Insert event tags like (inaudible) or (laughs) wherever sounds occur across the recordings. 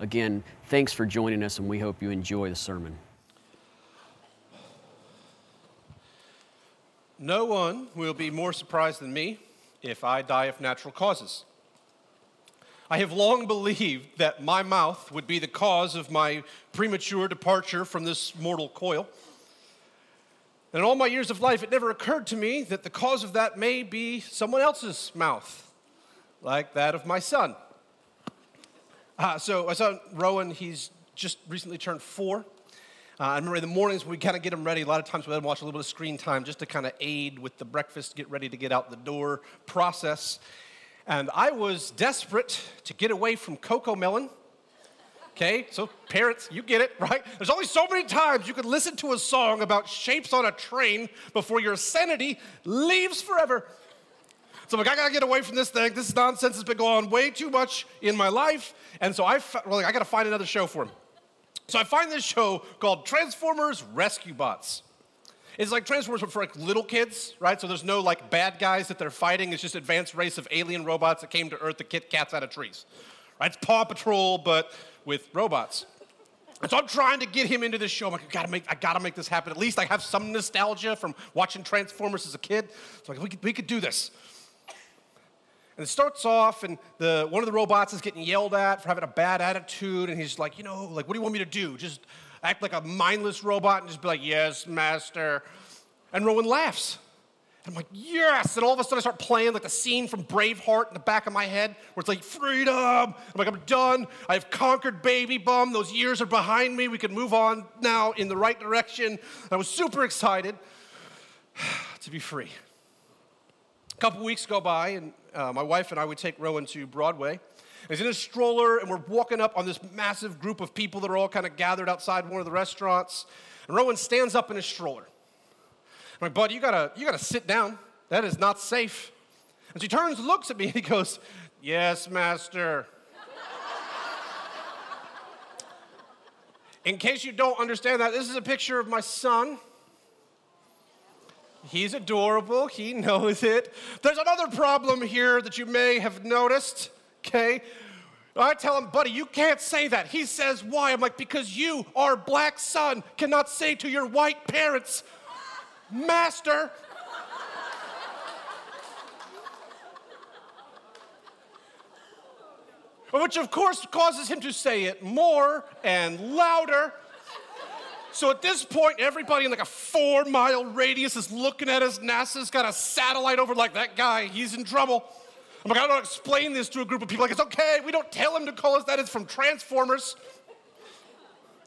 Again, thanks for joining us, and we hope you enjoy the sermon. No one will be more surprised than me if I die of natural causes. I have long believed that my mouth would be the cause of my premature departure from this mortal coil. And in all my years of life, it never occurred to me that the cause of that may be someone else's mouth, like that of my son. Uh, so, I saw Rowan, he's just recently turned four. Uh, I remember in the mornings we kind of get him ready. A lot of times we let him watch a little bit of screen time just to kind of aid with the breakfast, get ready to get out the door process. And I was desperate to get away from CoComelon. Okay, so parents, you get it, right? There's only so many times you could listen to a song about shapes on a train before your sanity leaves forever. So I'm like, I gotta get away from this thing. This nonsense has been going on way too much in my life. And so I, well, like, I gotta find another show for him. So I find this show called Transformers Rescue Bots. It's like Transformers, but for like little kids, right? So there's no like bad guys that they're fighting. It's just advanced race of alien robots that came to Earth to kick cats out of trees. Right? It's Paw Patrol, but with robots. And so I'm trying to get him into this show. I'm like, I gotta make, I gotta make this happen. At least I have some nostalgia from watching Transformers as a kid. So like, we could, we could do this. And it starts off, and the, one of the robots is getting yelled at for having a bad attitude, and he's like, you know, like, what do you want me to do? Just act like a mindless robot and just be like, yes, master. And Rowan laughs. And I'm like, yes. And all of a sudden I start playing like the scene from Braveheart in the back of my head where it's like, freedom. I'm like, I'm done. I've conquered baby bum. Those years are behind me. We can move on now in the right direction. And I was super excited (sighs) to be free. A couple weeks go by, and uh, my wife and I would take Rowan to Broadway. He's in a stroller, and we're walking up on this massive group of people that are all kind of gathered outside one of the restaurants. And Rowan stands up in his stroller. I'm like, buddy, you gotta, you gotta sit down. That is not safe. And she turns, looks at me, and he goes, Yes, master. in case you don't understand that, this is a picture of my son. He's adorable, he knows it. There's another problem here that you may have noticed okay? I tell him, buddy, you can't say that. He says, why? I'm like, because you, our black son, cannot say to your white parents, Master. Which, of course, causes him to say it more and louder. So at this point, everybody in like a four mile radius is looking at us. NASA's got a satellite over, like, that guy, he's in trouble. I'm like, I don't explain this to a group of people. Like, it's okay. We don't tell him to call us that. It's from Transformers.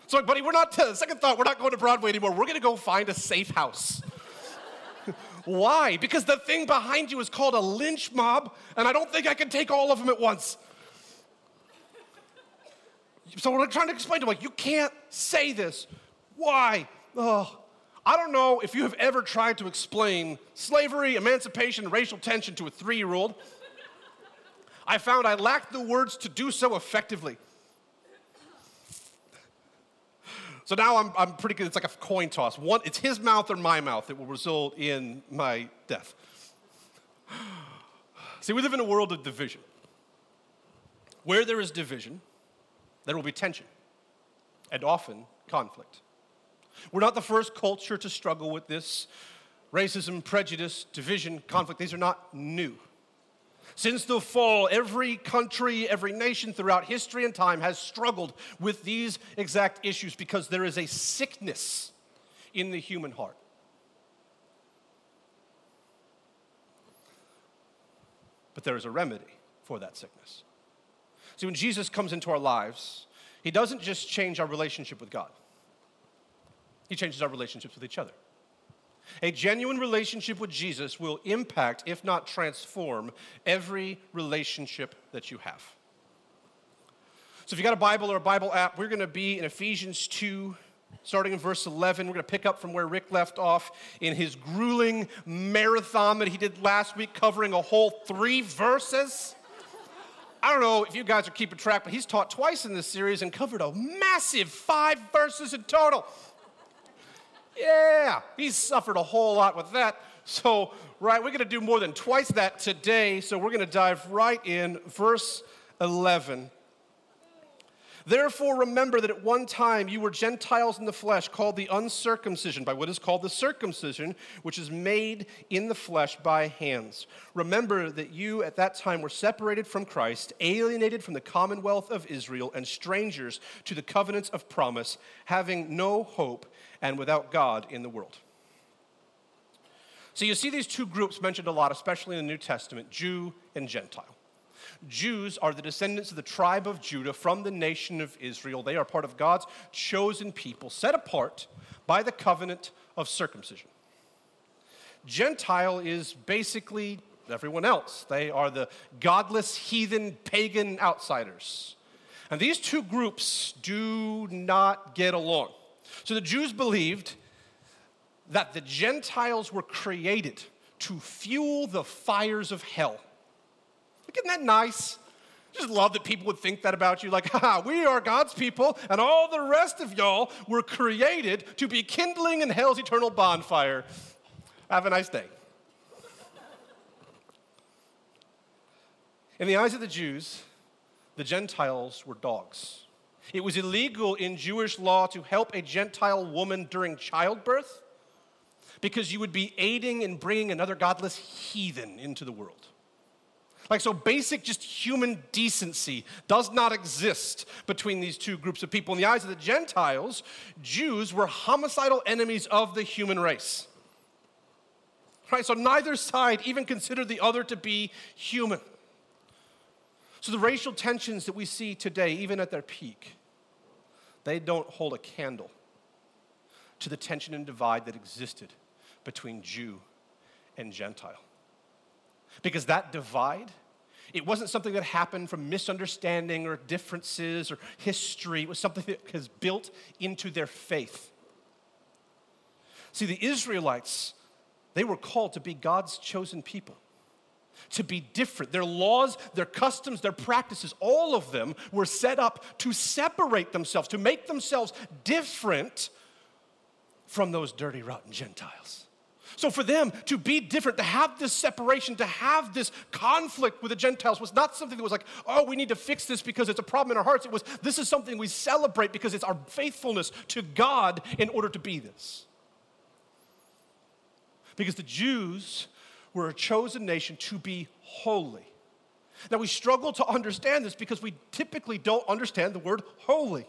So, like, buddy, we're not, to, second thought, we're not going to Broadway anymore. We're going to go find a safe house. (laughs) Why? Because the thing behind you is called a lynch mob, and I don't think I can take all of them at once. So we're trying to explain to him, like, you can't say this. Why? Oh, I don't know if you have ever tried to explain slavery, emancipation, racial tension to a three year old. I found I lacked the words to do so effectively. So now I'm, I'm pretty good. It's like a coin toss. One, it's his mouth or my mouth that will result in my death. See, we live in a world of division. Where there is division, there will be tension and often conflict. We're not the first culture to struggle with this. Racism, prejudice, division, conflict, these are not new. Since the fall, every country, every nation throughout history and time has struggled with these exact issues because there is a sickness in the human heart. But there is a remedy for that sickness. See, when Jesus comes into our lives, he doesn't just change our relationship with God, he changes our relationships with each other. A genuine relationship with Jesus will impact, if not transform, every relationship that you have. So, if you got a Bible or a Bible app, we're going to be in Ephesians 2, starting in verse 11. We're going to pick up from where Rick left off in his grueling marathon that he did last week, covering a whole three verses. I don't know if you guys are keeping track, but he's taught twice in this series and covered a massive five verses in total. Yeah, he's suffered a whole lot with that. So, right, we're going to do more than twice that today. So, we're going to dive right in, verse 11. Therefore, remember that at one time you were Gentiles in the flesh, called the uncircumcision by what is called the circumcision, which is made in the flesh by hands. Remember that you at that time were separated from Christ, alienated from the commonwealth of Israel, and strangers to the covenants of promise, having no hope and without God in the world. So you see these two groups mentioned a lot, especially in the New Testament Jew and Gentile. Jews are the descendants of the tribe of Judah from the nation of Israel. They are part of God's chosen people, set apart by the covenant of circumcision. Gentile is basically everyone else. They are the godless, heathen, pagan outsiders. And these two groups do not get along. So the Jews believed that the Gentiles were created to fuel the fires of hell. Isn't that nice? Just love that people would think that about you. Like, (laughs) ha, we are God's people, and all the rest of y'all were created to be kindling in hell's eternal bonfire. Have a nice day. In the eyes of the Jews, the Gentiles were dogs. It was illegal in Jewish law to help a Gentile woman during childbirth because you would be aiding in bringing another godless heathen into the world. Like, so basic, just human decency does not exist between these two groups of people. In the eyes of the Gentiles, Jews were homicidal enemies of the human race. Right? So neither side even considered the other to be human. So the racial tensions that we see today, even at their peak, they don't hold a candle to the tension and divide that existed between Jew and Gentile. Because that divide it wasn't something that happened from misunderstanding or differences or history. It was something that was built into their faith. See, the Israelites, they were called to be God's chosen people, to be different. Their laws, their customs, their practices, all of them were set up to separate themselves, to make themselves different from those dirty, rotten Gentiles. So for them to be different, to have this separation, to have this conflict with the Gentiles was not something that was like, oh, we need to fix this because it's a problem in our hearts. It was, this is something we celebrate because it's our faithfulness to God in order to be this. Because the Jews were a chosen nation to be holy. Now, we struggle to understand this because we typically don't understand the word holy.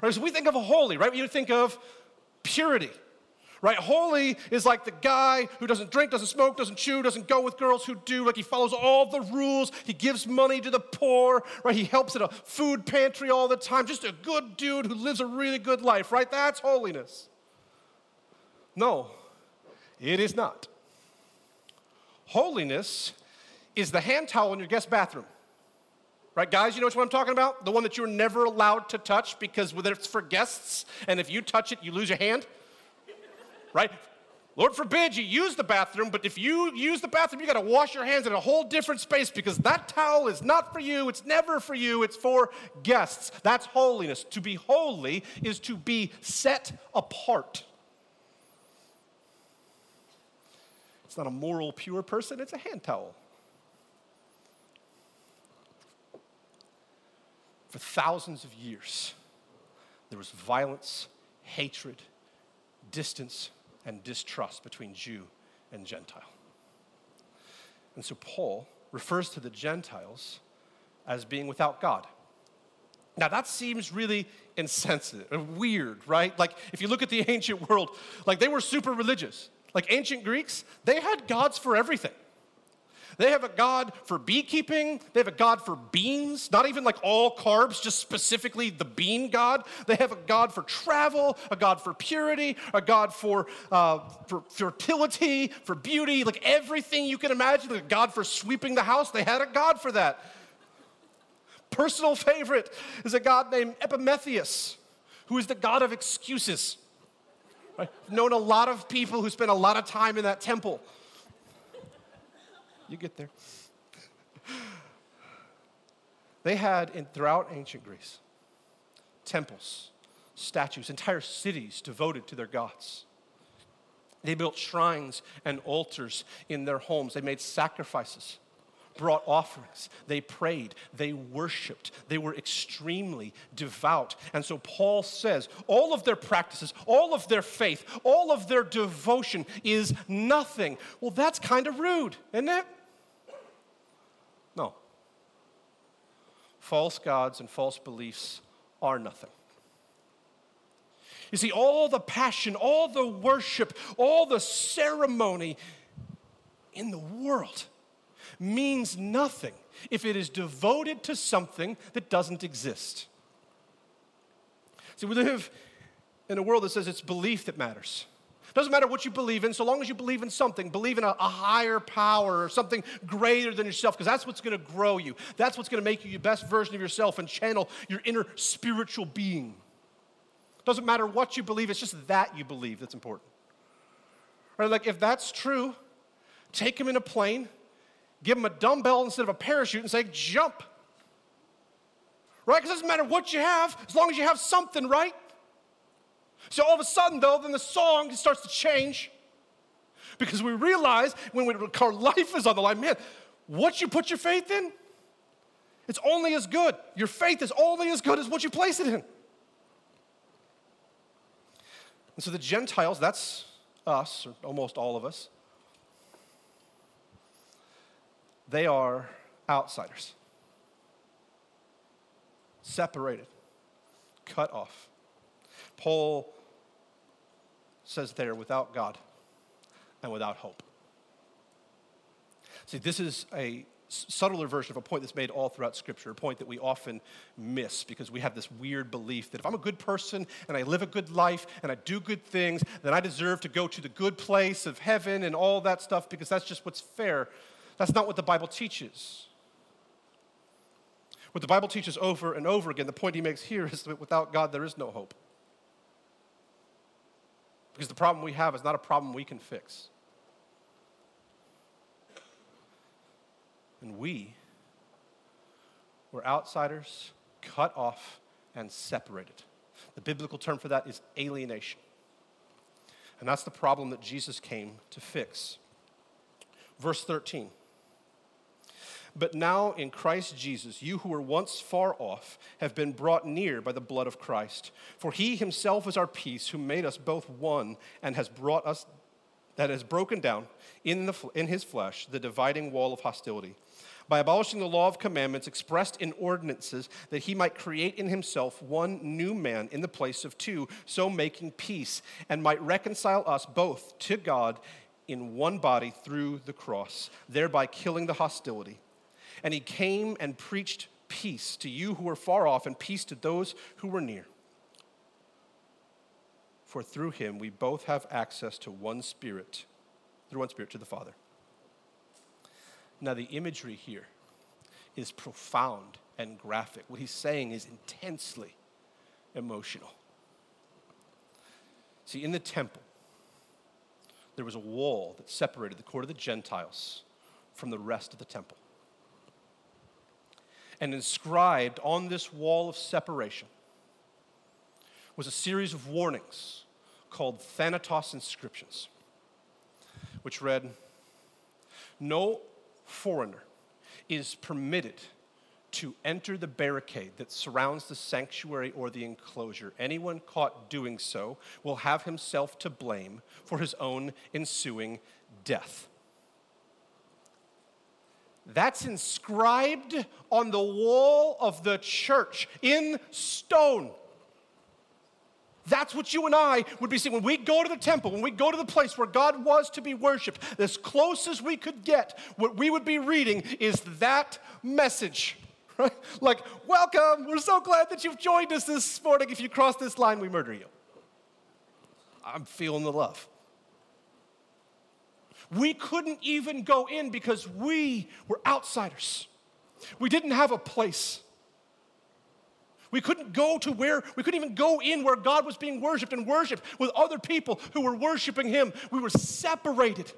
Right? So we think of a holy, right? You think of purity right? Holy is like the guy who doesn't drink, doesn't smoke, doesn't chew, doesn't go with girls who do. Like he follows all the rules. He gives money to the poor, right? He helps at a food pantry all the time. Just a good dude who lives a really good life, right? That's holiness. No, it is not. Holiness is the hand towel in your guest bathroom. Right, guys, you know what I'm talking about? The one that you're never allowed to touch because it's for guests, and if you touch it, you lose your hand right? Lord forbid you use the bathroom, but if you use the bathroom, you got to wash your hands in a whole different space because that towel is not for you. It's never for you. It's for guests. That's holiness. To be holy is to be set apart. It's not a moral, pure person, it's a hand towel. For thousands of years, there was violence, hatred, distance, and distrust between Jew and Gentile. And so Paul refers to the Gentiles as being without God. Now, that seems really insensitive, weird, right? Like, if you look at the (laughs) ancient world, like they were super religious. Like ancient Greeks, they had gods for everything. They have a God for beekeeping. They have a God for beans, not even like all carbs, just specifically the bean God. They have a God for travel, a God for purity, a God for, uh, for fertility, for beauty, like everything you can imagine. A God for sweeping the house. They had a God for that. Personal favorite is a God named Epimetheus who is the God of excuses. Right? I've known a lot of people who spent a lot of time in that temple. You get there. They had in, throughout ancient Greece temples, statues, entire cities devoted to their gods. They built shrines and altars in their homes. They made sacrifices, brought offerings. They prayed. They worshiped. They were extremely devout. And so Paul says all of their practices, all of their faith, all of their devotion is nothing. Well, that's kind of rude, isn't it? No. False gods and false beliefs are nothing. You see, all the passion, all the worship, all the ceremony in the world means nothing if it is devoted to something that doesn't exist. See, we live in a world that says it's belief that matters. Doesn't matter what you believe in, so long as you believe in something, believe in a, a higher power or something greater than yourself, because that's what's going to grow you. That's what's going to make you your best version of yourself and channel your inner spiritual being. Doesn't matter what you believe, it's just that you believe that's important. Right? Like, if that's true, take him in a plane, give them a dumbbell instead of a parachute, and say, jump. Right? Because it doesn't matter what you have, as long as you have something, right? So all of a sudden, though, then the song starts to change because we realize when we, our life is on the line, man, what you put your faith in, it's only as good. Your faith is only as good as what you place it in. And so the Gentiles, that's us, or almost all of us, they are outsiders, separated, cut off. Paul says they are without God and without hope. See, this is a subtler version of a point that's made all throughout Scripture, a point that we often miss because we have this weird belief that if I'm a good person and I live a good life and I do good things, then I deserve to go to the good place of heaven and all that stuff because that's just what's fair. That's not what the Bible teaches. What the Bible teaches over and over again, the point he makes here (laughs) is that without God, there is no hope. Because the problem we have is not a problem we can fix. And we were outsiders, cut off, and separated. The biblical term for that is alienation. And that's the problem that Jesus came to fix. Verse 13. But now in Christ Jesus, you who were once far off have been brought near by the blood of Christ. For he himself is our peace, who made us both one and has brought us, that has broken down in, the, in his flesh the dividing wall of hostility by abolishing the law of commandments expressed in ordinances, that he might create in himself one new man in the place of two, so making peace, and might reconcile us both to God in one body through the cross, thereby killing the hostility. And he came and preached peace to you who were far off, and peace to those who were near. For through him we both have access to one spirit, through one spirit to the Father. Now, the imagery here is profound and graphic. What he's saying is intensely emotional. See, in the temple, there was a wall that separated the court of the Gentiles from the rest of the temple. And inscribed on this wall of separation was a series of warnings called Thanatos inscriptions, which read, No foreigner is permitted to enter the barricade that surrounds the sanctuary or the enclosure. Anyone caught doing so will have himself to blame for his own ensuing death. That's inscribed on the wall of the church in stone. That's what you and I would be seeing. When we go to the temple, when we go to the place where God was to be worshiped, as close as we could get, what we would be reading is that message. (laughs) Right? Like, welcome, we're so glad that you've joined us this morning. If you cross this line, we murder you. I'm feeling the love. We couldn't even go in because we were outsiders. We didn't have a place. We couldn't go to where, we couldn't even go in where God was being worshiped and worshiped with other people who were worshiping Him. We were separated.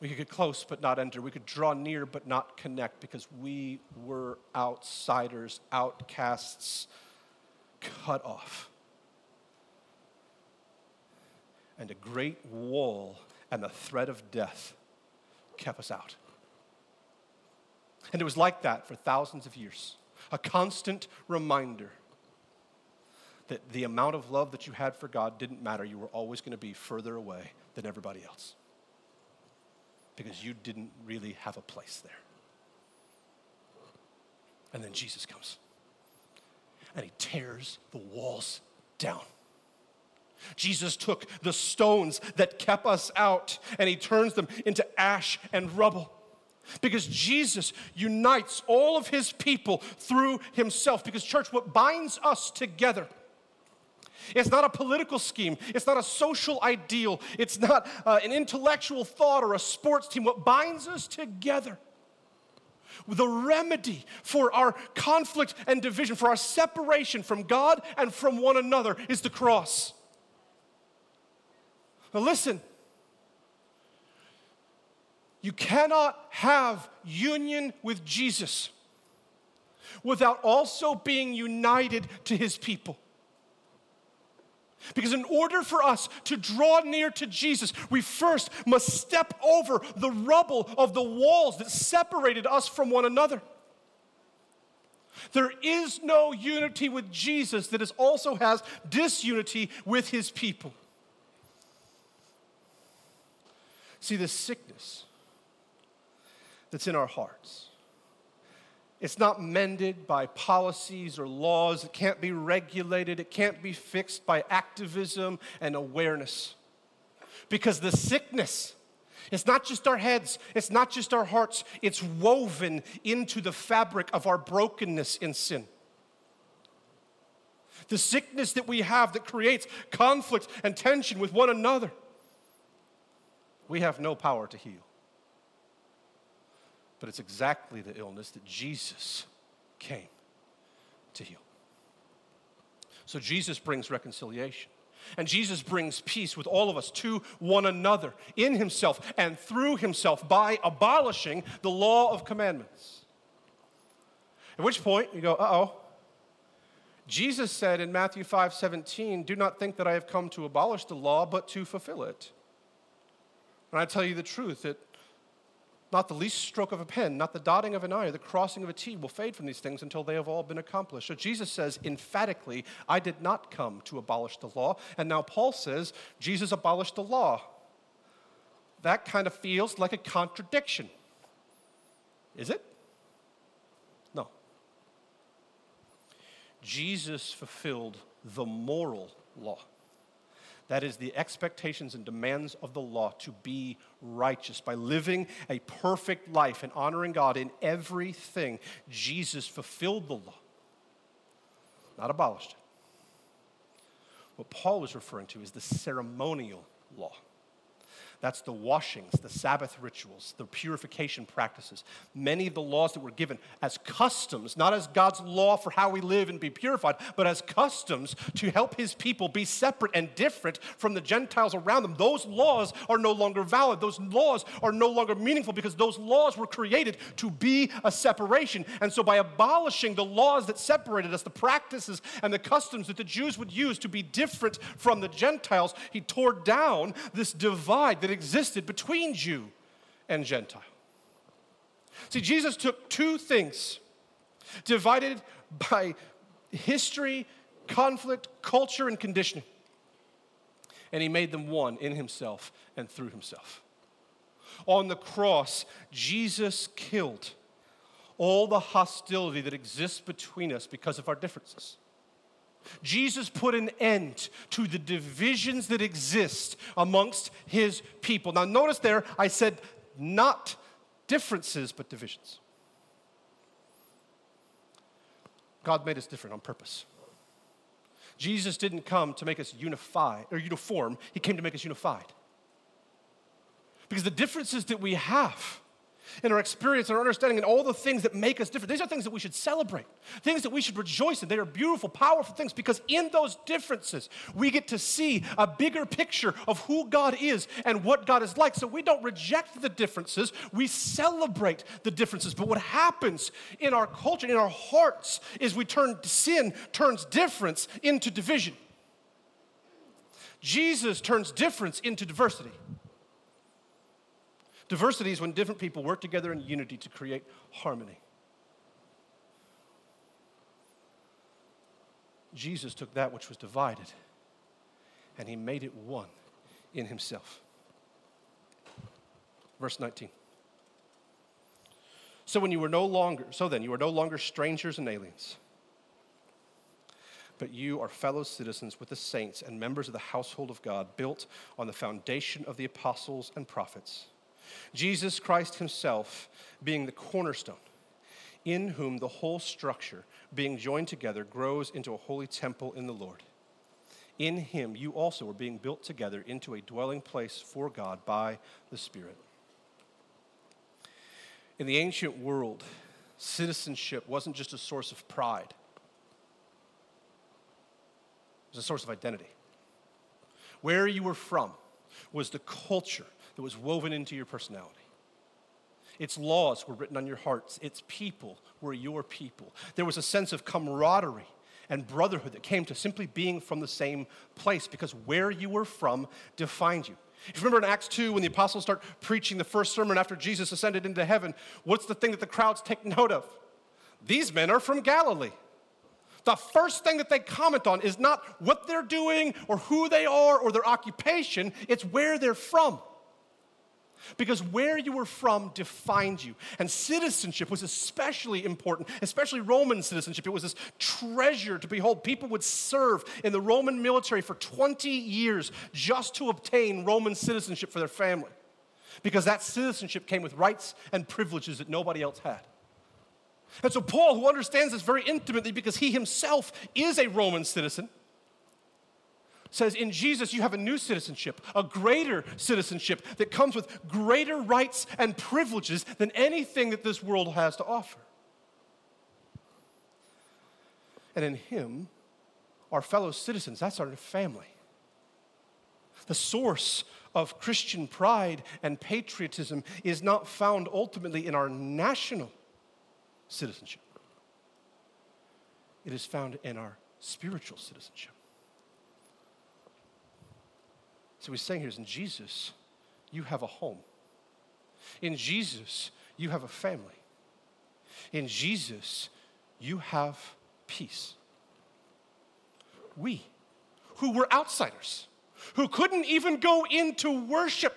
We could get close but not enter. We could draw near but not connect because we were outsiders, outcasts, cut off. And a great wall and the threat of death kept us out. And it was like that for thousands of years. A constant reminder that the amount of love that you had for God didn't matter. You were always going to be further away than everybody else because you didn't really have a place there. And then Jesus comes and he tears the walls down. Jesus took the stones that kept us out and he turns them into ash and rubble. Because Jesus unites all of his people through himself. Because, church, what binds us together it's not a political scheme. It's not a social ideal. It's not uh, an intellectual thought or a sports team. What binds us together, the remedy for our conflict and division, for our separation from God and from one another, is the cross. Now, listen. You cannot have union with Jesus without also being united to his people. Because in order for us to draw near to Jesus, we first must step over the rubble of the walls that separated us from one another. There is no unity with Jesus that is also has disunity with his people. See, the sickness that's in our hearts it's not mended by policies or laws. It can't be regulated. It can't be fixed by activism and awareness. Because the sickness, it's not just our heads, it's not just our hearts, it's woven into the fabric of our brokenness in sin. The sickness that we have that creates conflict and tension with one another, we have no power to heal but it's exactly the illness that Jesus came to heal. So Jesus brings reconciliation. And Jesus brings peace with all of us to one another in himself and through himself by abolishing the law of commandments. At which point you go, uh oh. Jesus said in Matthew 5 17, Do not think that I have come to abolish the law, but to fulfill it. And I tell you the truth, that not the least stroke of a pen, not the dotting of an I or the crossing of a T will fade from these things until they have all been accomplished. So Jesus says emphatically, I did not come to abolish the law. And now Paul says, Jesus abolished the law. That kind of feels like a contradiction. Is it? No. Jesus fulfilled the moral law. That is the expectations and demands of the law to be righteous. By living a perfect life and honoring God in everything, Jesus fulfilled the law, not abolished it. What Paul is referring to is the ceremonial law. That's the washings, the Sabbath rituals, the purification practices. Many of the laws that were given as customs, not as God's law for how we live and be purified, but as customs to help his people be separate and different from the Gentiles around them. Those laws are no longer valid. Those laws are no longer meaningful because those laws were created to be a separation. And so, by abolishing the laws that separated us, the practices and the customs that the Jews would use to be different from the Gentiles, he tore down this divide that that existed between Jew and Gentile. See, Jesus took two things divided by history, conflict, culture, and conditioning, and he made them one in himself and through himself. On the cross, Jesus killed all the hostility that exists between us because of our differences. Jesus put an end to the divisions that exist amongst his people. Now, notice there, I said not differences, but divisions. God made us different on purpose. Jesus didn't come to make us unified or uniform, he came to make us unified. Because the differences that we have in our experience and our understanding and all the things that make us different. These are things that we should celebrate, things that we should rejoice in. They are beautiful, powerful things because in those differences, we get to see a bigger picture of who God is and what God is like. So we don't reject the differences, we celebrate the differences. But what happens in our culture, in our hearts, is we turn sin turns difference into division. Jesus turns difference into diversity. Diversity is when different people work together in unity to create harmony. Jesus took that which was divided and he made it one in himself. Verse 19. So when you were no longer, so then you are no longer strangers and aliens, but you are fellow citizens with the saints and members of the household of God, built on the foundation of the apostles and prophets Jesus Christ Himself being the cornerstone, in whom the whole structure, being joined together, grows into a holy temple in the Lord. In Him, you also are being built together into a dwelling place for God by the Spirit. In the ancient world, citizenship wasn't just a source of pride, it was a source of identity. Where you were from was the culture that was woven into your personality. Its laws were written on your hearts. Its people were your people. There was a sense of camaraderie and brotherhood that came to simply being from the same place because where you were from defined you. If you remember in Acts 2, when the apostles start preaching the first sermon after Jesus ascended into heaven, what's the thing that the crowds take note of? These men are from Galilee. The first thing that they comment on is not what they're doing or who they are or their occupation, it's where they're from because where you were from defined you. And citizenship was especially important, especially Roman citizenship. It was this treasure to behold. People would serve in the Roman military for 20 years just to obtain Roman citizenship for their family, because that citizenship came with rights and privileges that nobody else had. And so, Paul, who understands this very intimately because he himself is a Roman citizen, says in Jesus you have a new citizenship, a greater citizenship that comes with greater rights and privileges than anything that this world has to offer. And in Him, our fellow citizens, that's our family. The source of Christian pride and patriotism is not found ultimately in our national citizenship, it is found in our spiritual citizenship. So he's saying here is in Jesus, you have a home. In Jesus, you have a family. In Jesus, you have peace. We, who were outsiders, who couldn't even go into worship,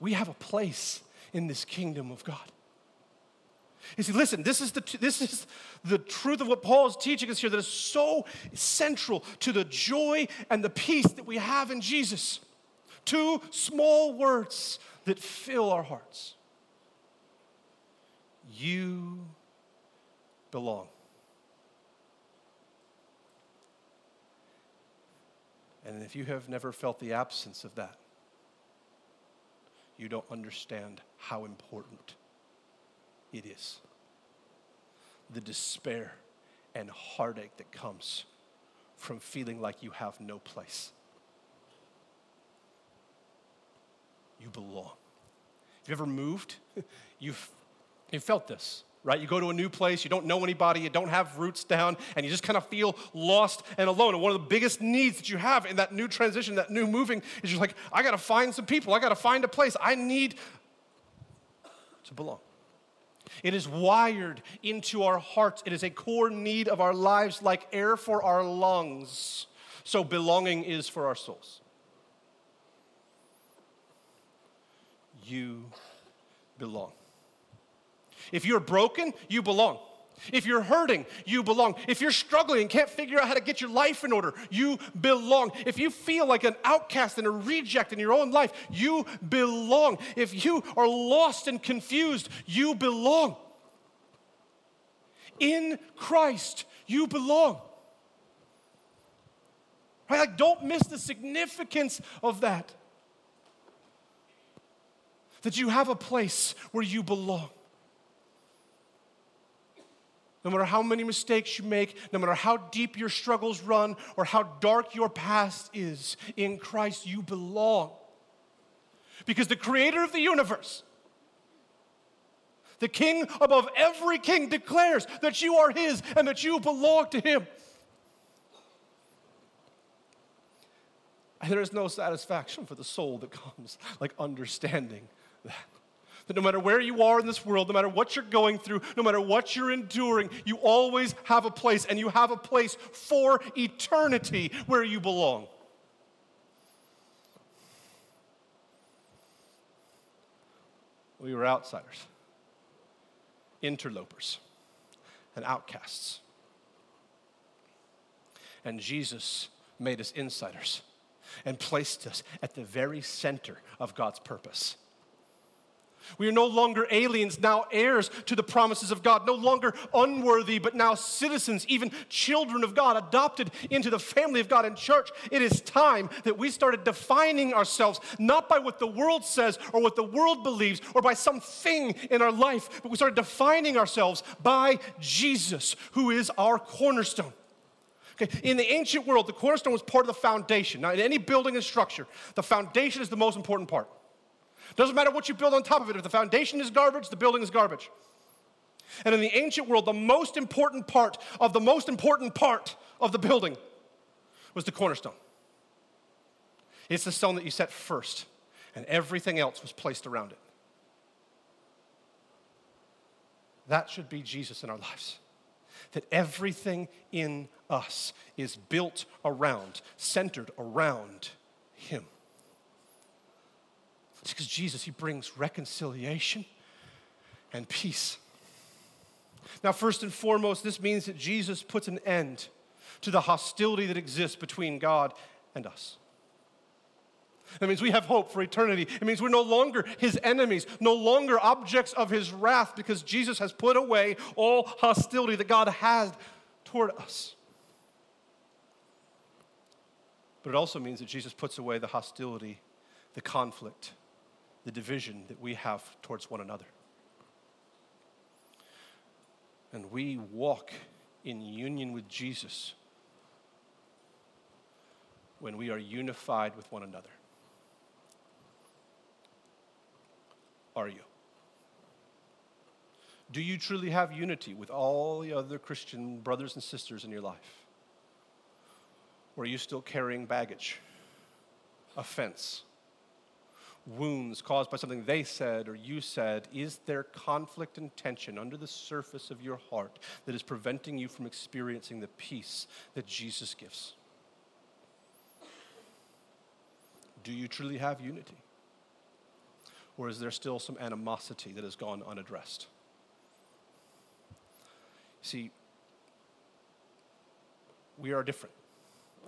we have a place in this kingdom of God. You said, listen, this is, the, this is the truth of what Paul is teaching us here that is so central to the joy and the peace that we have in Jesus. Two small words that fill our hearts. You belong. And if you have never felt the absence of that, you don't understand how important it is. The despair and heartache that comes from feeling like you have no place. You belong. Have you ever moved? (laughs) You've, you felt this, right? You go to a new place, you don't know anybody, you don't have roots down, and you just kind of feel lost and alone. And one of the biggest needs that you have in that new transition, that new moving, is you're like, I gotta find some people, I gotta find a place. I need to belong. It is wired into our hearts. It is a core need of our lives, like air for our lungs. So, belonging is for our souls. You belong. If you're broken, you belong. If you're hurting, you belong. If you're struggling and can't figure out how to get your life in order, you belong. If you feel like an outcast and a reject in your own life, you belong. If you are lost and confused, you belong. In Christ, you belong. Right? Like, don't miss the significance of that. that you have a place where you belong. No matter how many mistakes you make, no matter how deep your struggles run, or how dark your past is, in Christ you belong. Because the creator of the universe, the king above every king, declares that you are his and that you belong to him. And there is no satisfaction for the soul that comes like understanding that. That no matter where you are in this world, no matter what you're going through, no matter what you're enduring, you always have a place, and you have a place for eternity where you belong. We were outsiders, interlopers, and outcasts. And Jesus made us insiders and placed us at the very center of God's purpose. We are no longer aliens, now heirs to the promises of God, no longer unworthy, but now citizens, even children of God, adopted into the family of God and church. It is time that we started defining ourselves not by what the world says or what the world believes or by something in our life, but we started defining ourselves by Jesus, who is our cornerstone. Okay, in the ancient world, the cornerstone was part of the foundation. Now, in any building and structure, the foundation is the most important part. Doesn't matter what you build on top of it. If the foundation is garbage, the building is garbage. And in the ancient world, the most important part of the most important part of the building was the cornerstone. It's the stone that you set first, and everything else was placed around it. That should be Jesus in our lives. That everything in us is built around, centered around Him. It's because Jesus, He brings reconciliation and peace. Now, first and foremost, this means that Jesus puts an end to the hostility that exists between God and us. That means we have hope for eternity. It means we're no longer his enemies, no longer objects of his wrath, because Jesus has put away all hostility that God has toward us. But it also means that Jesus puts away the hostility, the conflict, the division that we have towards one another. And we walk in union with Jesus when we are unified with one another. Are you? Do you truly have unity with all the other Christian brothers and sisters in your life? Or are you still carrying baggage, offense, wounds caused by something they said or you said? Is there conflict and tension under the surface of your heart that is preventing you from experiencing the peace that Jesus gives? Do you truly have unity? Or is there still some animosity that has gone unaddressed? See, we are different,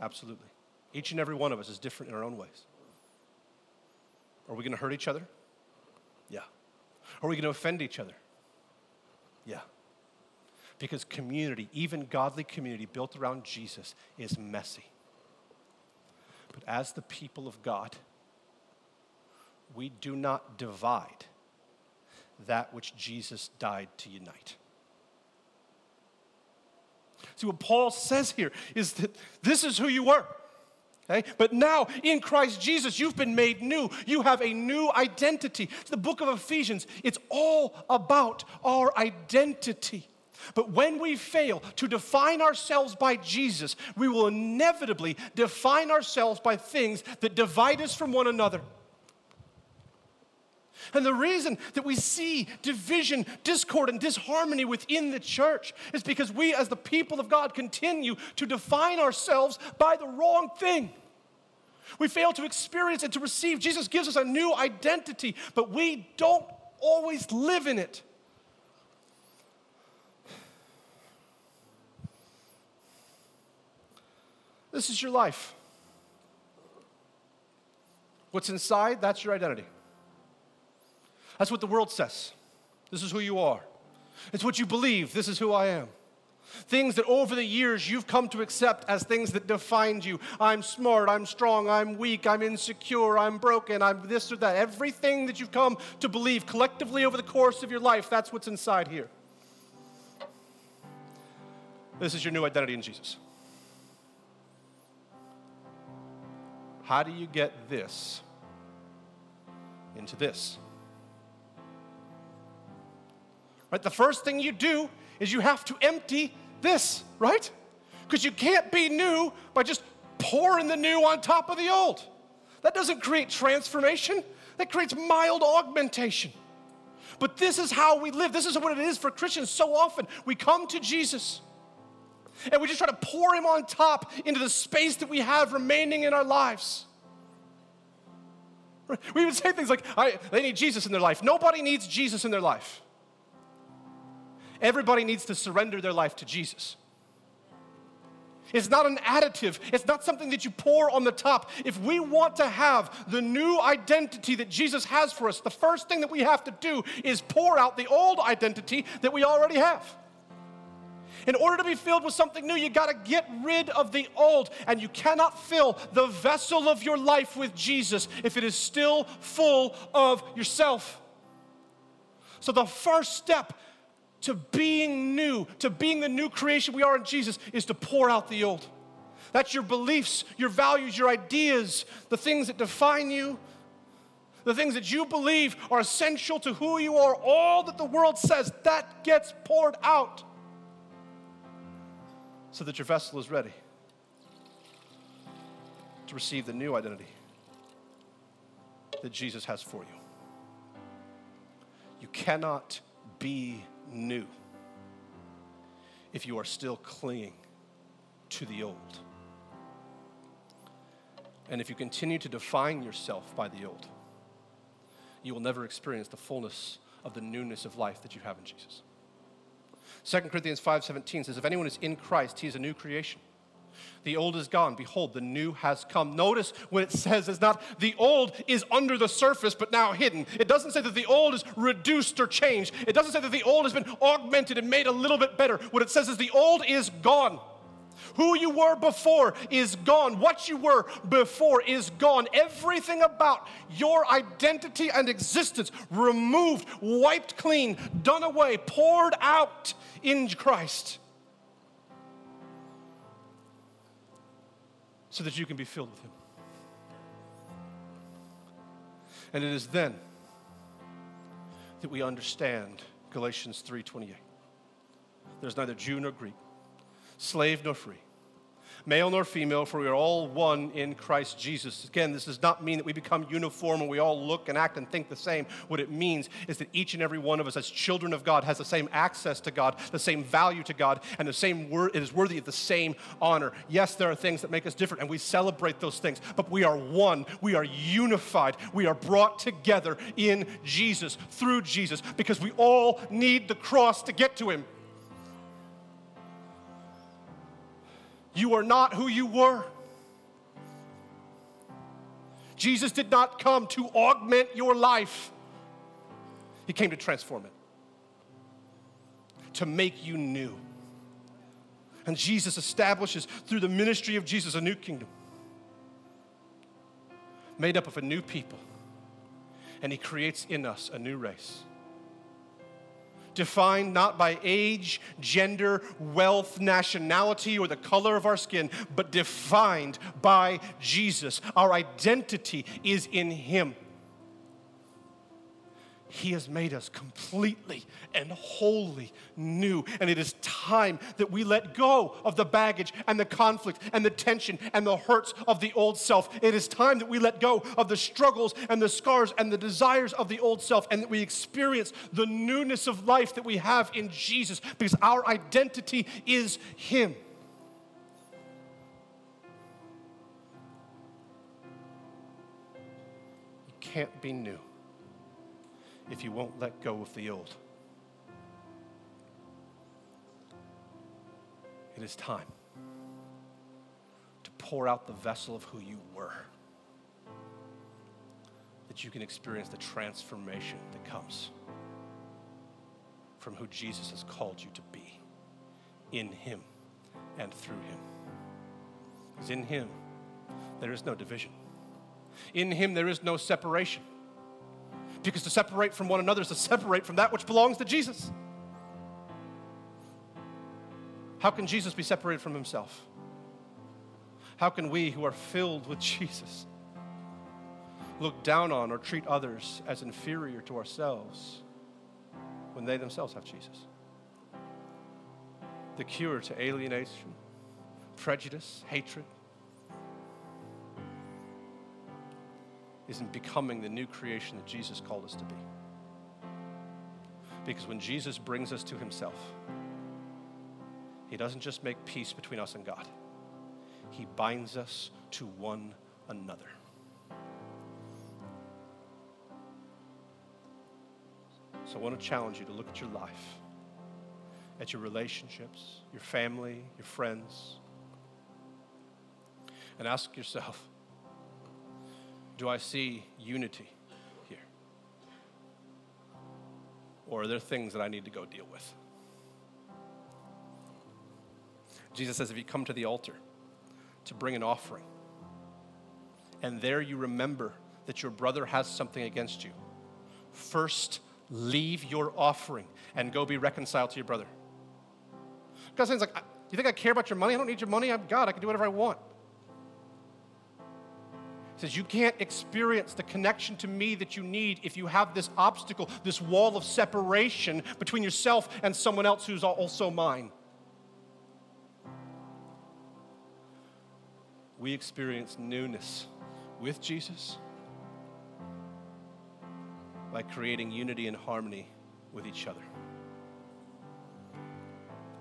absolutely. Each and every one of us is different in our own ways. Are we going to hurt each other? Yeah. Are we going to offend each other? Yeah. Because community, even godly community built around Jesus, is messy. But as the people of God, we do not divide that which Jesus died to unite. See, what Paul says here is that this is who you were. Okay? But now in Christ Jesus, you've been made new. You have a new identity. It's the book of Ephesians, it's all about our identity. But when we fail to define ourselves by Jesus, we will inevitably define ourselves by things that divide us from one another. And the reason that we see division, discord, and disharmony within the church is because we, as the people of God, continue to define ourselves by the wrong thing. We fail to experience and to receive. Jesus gives us a new identity, but we don't always live in it. This is your life. What's inside, that's your identity. That's what the world says. This is who you are. It's what you believe. This is who I am. Things that over the years you've come to accept as things that defined you. I'm smart, I'm strong, I'm weak, I'm insecure, I'm broken, I'm this or that. Everything that you've come to believe collectively over the course of your life, that's what's inside here. This is your new identity in Jesus. How do you get this into this? Right? The first thing you do is you have to empty this, right? Because you can't be new by just pouring the new on top of the old. That doesn't create transformation, that creates mild augmentation. But this is how we live. This is what it is for Christians. So often we come to Jesus and we just try to pour him on top into the space that we have remaining in our lives. We would say things like, they need Jesus in their life. Nobody needs Jesus in their life. Everybody needs to surrender their life to Jesus. It's not an additive. It's not something that you pour on the top. If we want to have the new identity that Jesus has for us, the first thing that we have to do is pour out the old identity that we already have. In order to be filled with something new, you got to get rid of the old. And you cannot fill the vessel of your life with Jesus if it is still full of yourself. So, the first step to being new, to being the new creation we are in Jesus, is to pour out the old. That's your beliefs, your values, your ideas, the things that define you, the things that you believe are essential to who you are, all that the world says, that gets poured out so that your vessel is ready to receive the new identity that Jesus has for you. You cannot be new if you are still clinging to the old. And if you continue to define yourself by the old, you will never experience the fullness of the newness of life that you have in Jesus. 2 Corinthians 5:17 says if anyone is in Christ, he is a new creation. The old is gone. Behold, the new has come. Notice when it says it's not the old is under the surface but now hidden. It doesn't say that the old is reduced or changed. It doesn't say that the old has been augmented and made a little bit better. What it says is the old is gone. Who you were before is gone. What you were before is gone. Everything about your identity and existence removed, wiped clean, done away, poured out in Christ. So that you can be filled with Him. And it is then that we understand Galatians 3:28. There's neither Jew nor Greek, slave nor free, male nor female, for we are all one in Christ Jesus. Again, this does not mean that we become uniform and we all look and act and think the same. What it means is that each and every one of us, as children of God, has the same access to God, the same value to God, and the same it is worthy of the same honor. Yes, there are things that make us different, and we celebrate those things, but we are one. We are unified. We are brought together in Jesus, through Jesus, because we all need the cross to get to Him. You are not who you were. Jesus did not come to augment your life, He came to transform it, to make you new. And Jesus establishes through the ministry of Jesus a new kingdom made up of a new people. And He creates in us a new race defined not by age, gender, wealth, nationality, or the color of our skin, but defined by Jesus. Our identity is in Him. He has made us completely and wholly new. And it is time that we let go of the baggage and the conflict and the tension and the hurts of the old self. It is time that we let go of the struggles and the scars and the desires of the old self and that we experience the newness of life that we have in Jesus because our identity is Him. You can't be new if you won't let go of the old. It is time to pour out the vessel of who you were, that you can experience the transformation that comes from who Jesus has called you to be in Him and through Him. Because in Him, there is no division. In Him, there is no separation. Because to separate from one another is to separate from that which belongs to Jesus. How can Jesus be separated from Himself? How can we who are filled with (laughs) Jesus look down on or treat others as inferior to ourselves when they themselves have Jesus? The cure to alienation, prejudice, hatred is in becoming the new creation that Jesus called us to be. Because when Jesus brings us to Himself, He doesn't just make peace between us and God he binds us to one another. So I want to challenge you to look at your life, at your relationships, your family, your friends, and ask yourself do I see unity here? Or are there things that I need to go deal with? Jesus says if you come to the altar, to bring an offering. And there you remember that your brother has something against you. First, leave your offering and go be reconciled to your brother. God's saying, like, you think I care about your money? I don't need your money. I'm God. I can do whatever I want. He says, You can't experience the connection to me that you need if you have this obstacle, this wall of separation between yourself and someone else who's also mine. we experience newness with Jesus by creating unity and harmony with each other.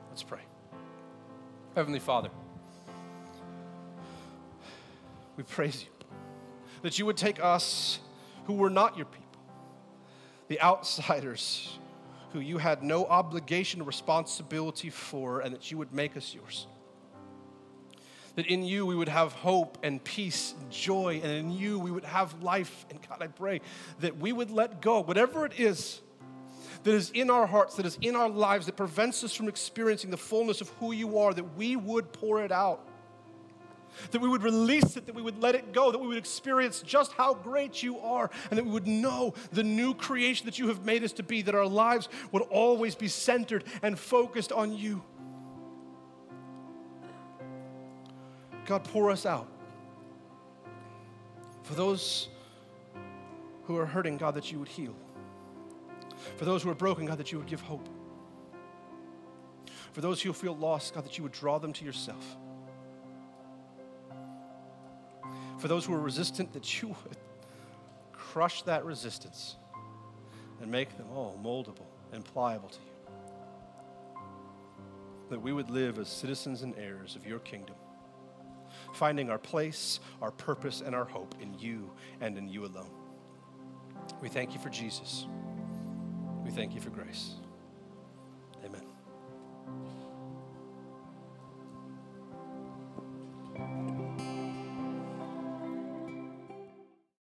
Let's pray. Heavenly Father, we praise you that you would take us who were not your people, the outsiders who you had no obligation or responsibility for, and that you would make us yours that in you we would have hope and peace and joy, and in you we would have life. And God, I pray that we would let go, whatever it is that is in our hearts, that is in our lives, that prevents us from experiencing the fullness of who you are, that we would pour it out. That we would release it, that we would let it go, that we would experience just how great you are, and that we would know the new creation that you have made us to be, that our lives would always be centered and focused on you. God, pour us out. For those who are hurting, God, that you would heal. For those who are broken, God, that you would give hope. For those who feel lost, God, that you would draw them to yourself. For those who are resistant, that you would crush that resistance and make them all moldable and pliable to you. That we would live as citizens and heirs of your kingdom finding our place, our purpose, and our hope in you and in you alone. We thank you for Jesus. We thank you for grace.